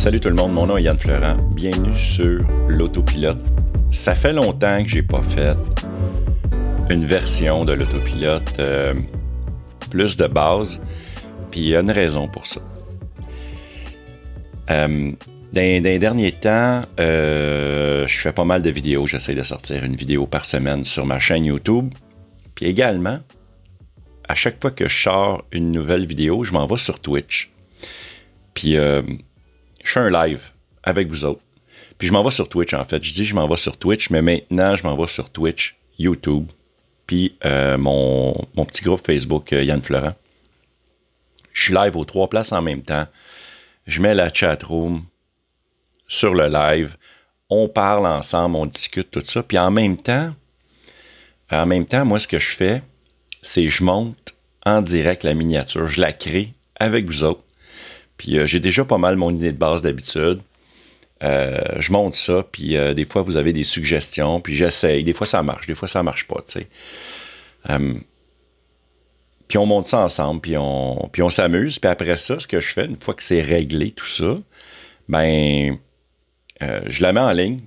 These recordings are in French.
Salut tout le monde, mon nom est Yann Florent. Bienvenue sur l'autopilote. Ça fait longtemps que j'ai pas fait une version de l'autopilote euh, plus de base, puis il y a une raison pour ça. Euh, dans, les derniers temps, euh, je fais pas mal de vidéos. J'essaie de sortir une vidéo par semaine sur ma chaîne YouTube. Puis également, à chaque fois que je sors une nouvelle vidéo, je m'en vais sur Twitch. Puis euh, je fais un live avec vous autres. Puis je m'en vais sur Twitch en fait. Je dis je m'en vais sur Twitch, mais maintenant je m'en vais sur Twitch, YouTube, puis euh, mon, mon, petit groupe Facebook Yann Florent. Je suis live aux trois places en même temps. Je mets la chat room sur le live. On parle ensemble, on discute tout ça. Puis en même temps, en même temps, moi, ce que je fais, c'est je monte en direct la miniature. Je la crée avec vous autres. Puis euh, j'ai déjà pas mal mon idée de base d'habitude. Euh, je monte ça, puis euh, des fois, vous avez des suggestions, puis j'essaye. Des fois, ça marche, des fois, ça marche pas, tu sais. puis on monte ça ensemble, puis on, puis on s'amuse. Puis après ça, ce que je fais, une fois que c'est réglé tout ça, ben, je la mets en ligne.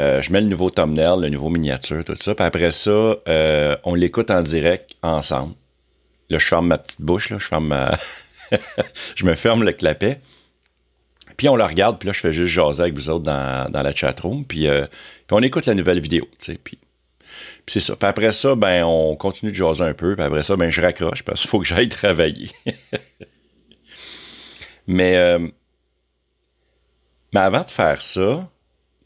Je mets le nouveau thumbnail, le nouveau miniature, tout ça. Puis après ça, on l'écoute en direct ensemble. Là, je ferme ma petite bouche, là, je ferme ma... je me ferme le clapet. Puis on la regarde, puis là, je fais juste jaser avec vous autres dans, dans la chatroom. Puis, puis on écoute la nouvelle vidéo, tu sais. Puis, c'est ça. Puis après ça, ben, on continue de jaser un peu. Puis après ça, ben, je raccroche parce qu'il faut que j'aille travailler. Mais mais avant de faire ça,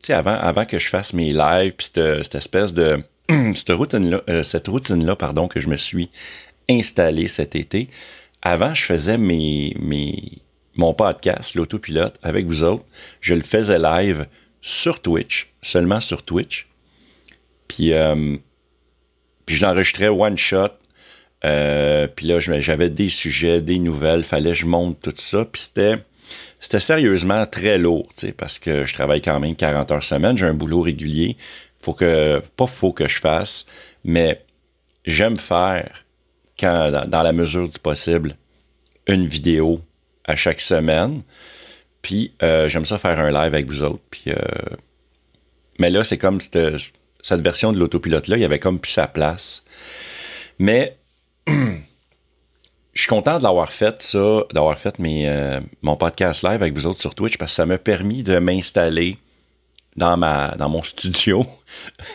avant, avant que je fasse mes lives, puis cette, espèce de. cette routine-là, euh, cette routine-là, pardon, que je me suis installée cet été, avant, je faisais mes, mes, mon podcast, l'autopilote, avec vous autres. Je le faisais live sur Twitch, seulement sur Twitch. Puis, euh, puis je l'enregistrais one shot. Euh, puis là, j'avais des sujets, des nouvelles, fallait que je monte tout ça. Puis c'était c'était sérieusement très lourd, parce que je travaille quand même 40 heures semaine, j'ai un boulot régulier. Faut que, pas faut que je fasse, mais j'aime faire, quand, dans, la mesure du possible, une vidéo à chaque semaine. Puis euh, j'aime ça faire un live avec vous autres. Puis, euh, mais là, c'est comme cette, version de l'autopilote-là, il y avait comme plus sa place. Mais je suis content de l'avoir fait, ça, d'avoir fait euh, mon podcast live avec vous autres sur Twitch parce que ça m'a permis de m'installer dans, ma, dans mon studio.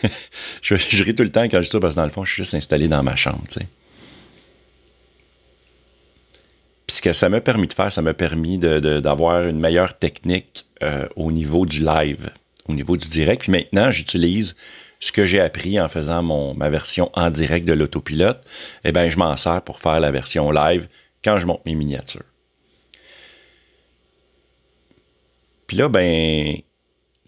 je, ris tout le temps quand je dis ça parce que dans le fond, je suis juste installé dans ma chambre. Puis ce que ça m'a permis de faire, ça m'a permis d'avoir une meilleure technique euh, au niveau du live, au niveau du direct. Puis maintenant, j'utilise ce que j'ai appris en faisant ma version en direct de l'autopilote, eh bien, je m'en sers pour faire la version live quand je monte mes miniatures. Puis là, ben, tu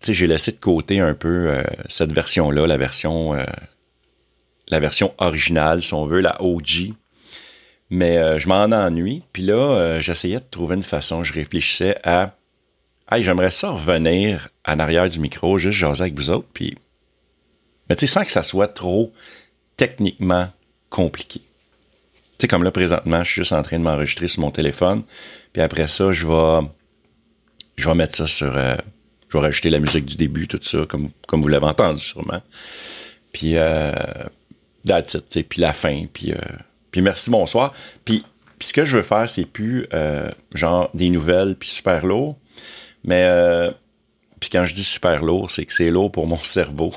sais, j'ai laissé de côté un peu euh, cette version-là, la version, euh, la version originale, si on veut, la OG. Mais euh, je m'en ennuie. Puis là, j'essayais de trouver une façon, je réfléchissais à, hey, j'aimerais ça revenir en arrière du micro, juste jaser avec vous autres, puis mais tu sais, sans que ça soit trop techniquement compliqué. Tu sais, comme là, présentement, je suis juste en train de m'enregistrer sur mon téléphone. Puis après ça, je vais, je vais mettre ça sur. Euh, je vais rajouter la musique du début, tout ça, comme, comme vous l'avez entendu sûrement. Puis, euh, that's it, puis la fin. Puis, euh, puis merci, bonsoir. Puis, ce que je veux faire, c'est plus euh, genre des nouvelles, puis super lourd. Mais, puis quand je dis super lourd, c'est que c'est lourd pour mon cerveau.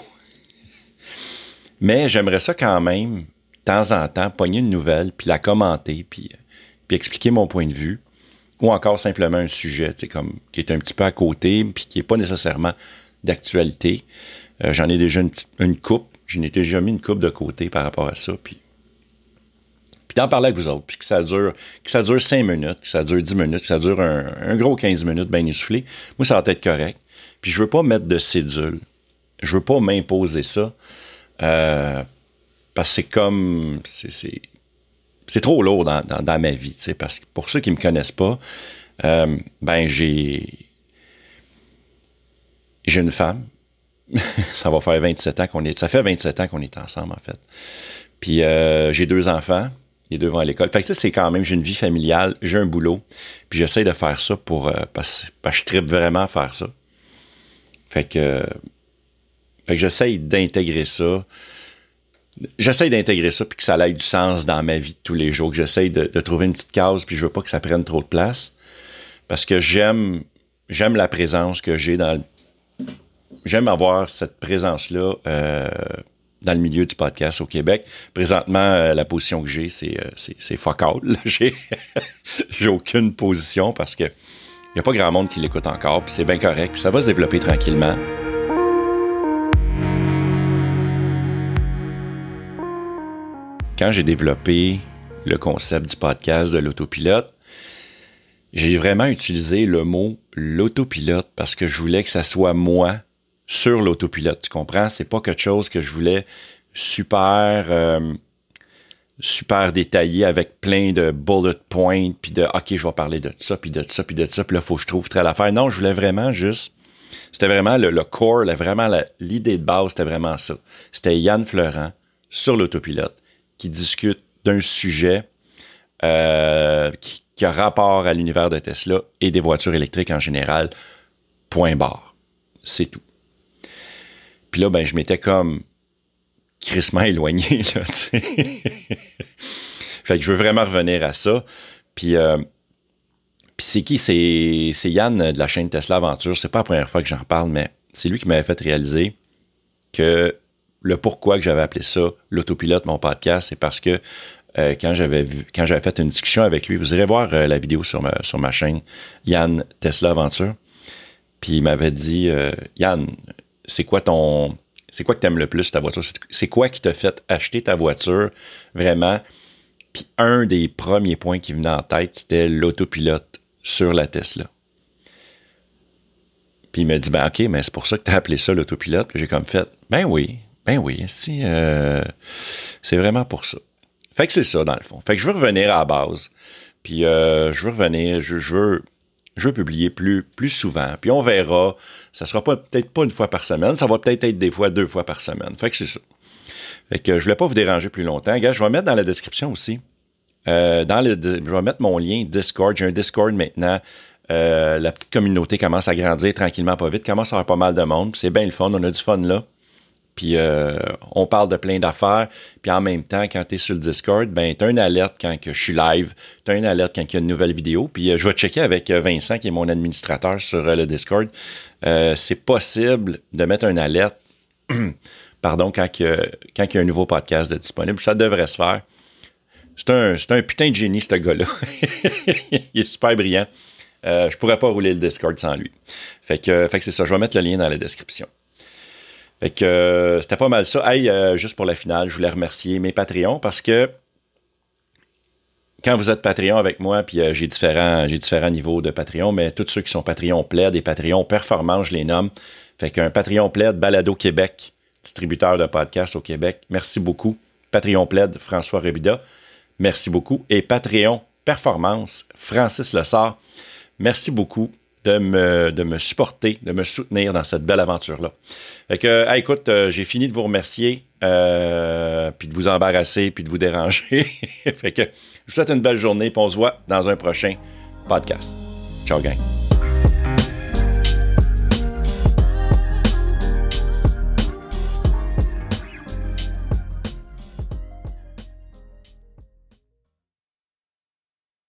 Mais j'aimerais ça quand même, de temps en temps, pogner une nouvelle, puis la commenter, puis, puis expliquer mon point de vue. Ou encore simplement un sujet, comme, qui est un petit peu à côté, puis qui n'est pas nécessairement d'actualité. Euh, j'en ai déjà une, coupe. J'en ai déjà mis une coupe de côté par rapport à ça. Puis, puis d'en parler avec vous autres, puis que ça dure, que ça dure 5 minutes, que ça dure 10 minutes, que ça dure un, gros 15 minutes bien essoufflé. Moi, ça va être correct. Puis je veux pas mettre de cédule. Je veux pas m'imposer ça. Euh, parce que c'est comme. C'est trop lourd dans, ma vie. Parce que pour ceux qui me connaissent pas, euh, ben j'ai. J'ai une femme. ça va faire 27 ans qu'on est. Ça fait 27 ans qu'on est ensemble, en fait. Puis euh, j'ai deux enfants. Les deux vont à l'école. Fait que ça, c'est quand même, j'ai une vie familiale, j'ai un boulot, puis j'essaie de faire ça pour. euh, parce, parce que je tripe vraiment à faire ça. Fait que. fait que j'essaie d'intégrer ça. J'essaie d'intégrer ça, puis que ça ait du sens dans ma vie de tous les jours, que j'essaie de, trouver une petite case, puis je veux pas que ça prenne trop de place. Parce que j'aime. J'aime la présence que j'ai dans j'aime avoir cette présence-là euh, dans le milieu du podcast au Québec. Présentement, euh, la position que j'ai, c'est, euh, c'est, j'ai aucune position parce que il n'y a pas grand monde qui l'écoute encore, puis c'est bien correct, puis ça va se développer tranquillement. Quand j'ai développé le concept du podcast de l'autopilote, j'ai vraiment utilisé le mot l'autopilote parce que je voulais que ça soit moi sur l'autopilote. Tu comprends? C'est pas quelque chose que je voulais super, euh, super détaillé avec plein de bullet points, puis de OK, je vais parler de ça, puis de ça, puis de ça, puis là, il faut que je trouve très l'affaire. Non, je voulais vraiment juste. C'était vraiment le, le core, vraiment l'idée de base, c'était vraiment ça. C'était Yann Fleurant sur l'autopilote qui discute d'un sujet euh, qui, qui a rapport à l'univers de Tesla et des voitures électriques en général. Point barre. C'est tout. Puis là, ben, je m'étais comme crissement éloigné, là, tu sais. fait que je veux vraiment revenir à ça. Puis, euh, puis c'est qui? C'est, c'est Yann de la chaîne Tesla Aventure. C'est pas la première fois que j'en parle, mais c'est lui qui m'avait fait réaliser que le pourquoi que j'avais appelé ça l'autopilote, mon podcast, c'est parce que euh, quand j'avais vu, quand j'avais fait une discussion avec lui, vous irez voir euh, la vidéo sur ma, sur ma chaîne, Yann Tesla Aventure. Puis il m'avait dit, euh, Yann, c'est quoi ton, c'est quoi que t'aimes le plus ta voiture? C'est- quoi qui t'a fait acheter ta voiture vraiment? Puis un des premiers points qui venait en tête, c'était l'autopilote sur la Tesla. Puis il m'a dit, ben ok, mais c'est pour ça que t'as appelé ça l'autopilote. Puis j'ai comme fait, ben oui, ben oui, si, euh, c'est vraiment pour ça. Fait que c'est ça, dans le fond. Fait que je veux revenir à la base. Puis euh, je veux revenir, je veux, je veux publier plus, plus souvent. Puis on verra. Ça sera peut-être pas une fois par semaine. Ça va peut-être être des fois deux fois par semaine. Fait que c'est ça. Fait que je voulais pas vous déranger plus longtemps. Gars, je vais mettre dans la description aussi. Euh, dans le, je vais mettre mon lien Discord. J'ai un Discord maintenant. Euh, la petite communauté commence à grandir tranquillement, pas vite. Commence à avoir pas mal de monde. C'est bien le fun. On a du fun là. Puis euh, on parle de plein d'affaires. Puis en même temps, quand tu es sur le Discord, ben tu as une alerte quand que je suis live. Tu as une alerte quand il y a une nouvelle vidéo. Puis euh, je vais checker avec euh, Vincent, qui est mon administrateur sur le Discord. C'est possible de mettre une alerte pardon, quand, que- il y a un nouveau podcast de disponible. Ça devrait se faire. C'est un, putain de génie, ce gars-là. il est super brillant. Je pourrais pas rouler le Discord sans lui. Fait que, fait que c'est ça. Je vais mettre le lien dans la description. Fait que euh, c'était pas mal ça. Hey, euh, juste pour la finale, je voulais remercier mes Patreons parce que quand vous êtes Patreon avec moi, puis euh, j'ai différents, j'ai différents niveaux de Patreon, mais tous ceux qui sont Patreon plaid et Patreon performants, je les nomme. Fait qu'un Patreon plaid, Balado Québec, distributeur de podcasts au Québec. Merci beaucoup. Patreon plaid, François Rebida. Merci beaucoup. Et Patreon Performance, Francis Lessard. Merci beaucoup de me, supporter, de me soutenir dans cette belle aventure-là. Fait que, écoute, euh, j'ai fini de vous remercier, euh, puis de vous embarrasser, puis de vous déranger. fait que, je vous souhaite une belle journée, puis on se voit dans un prochain podcast. Ciao, gang.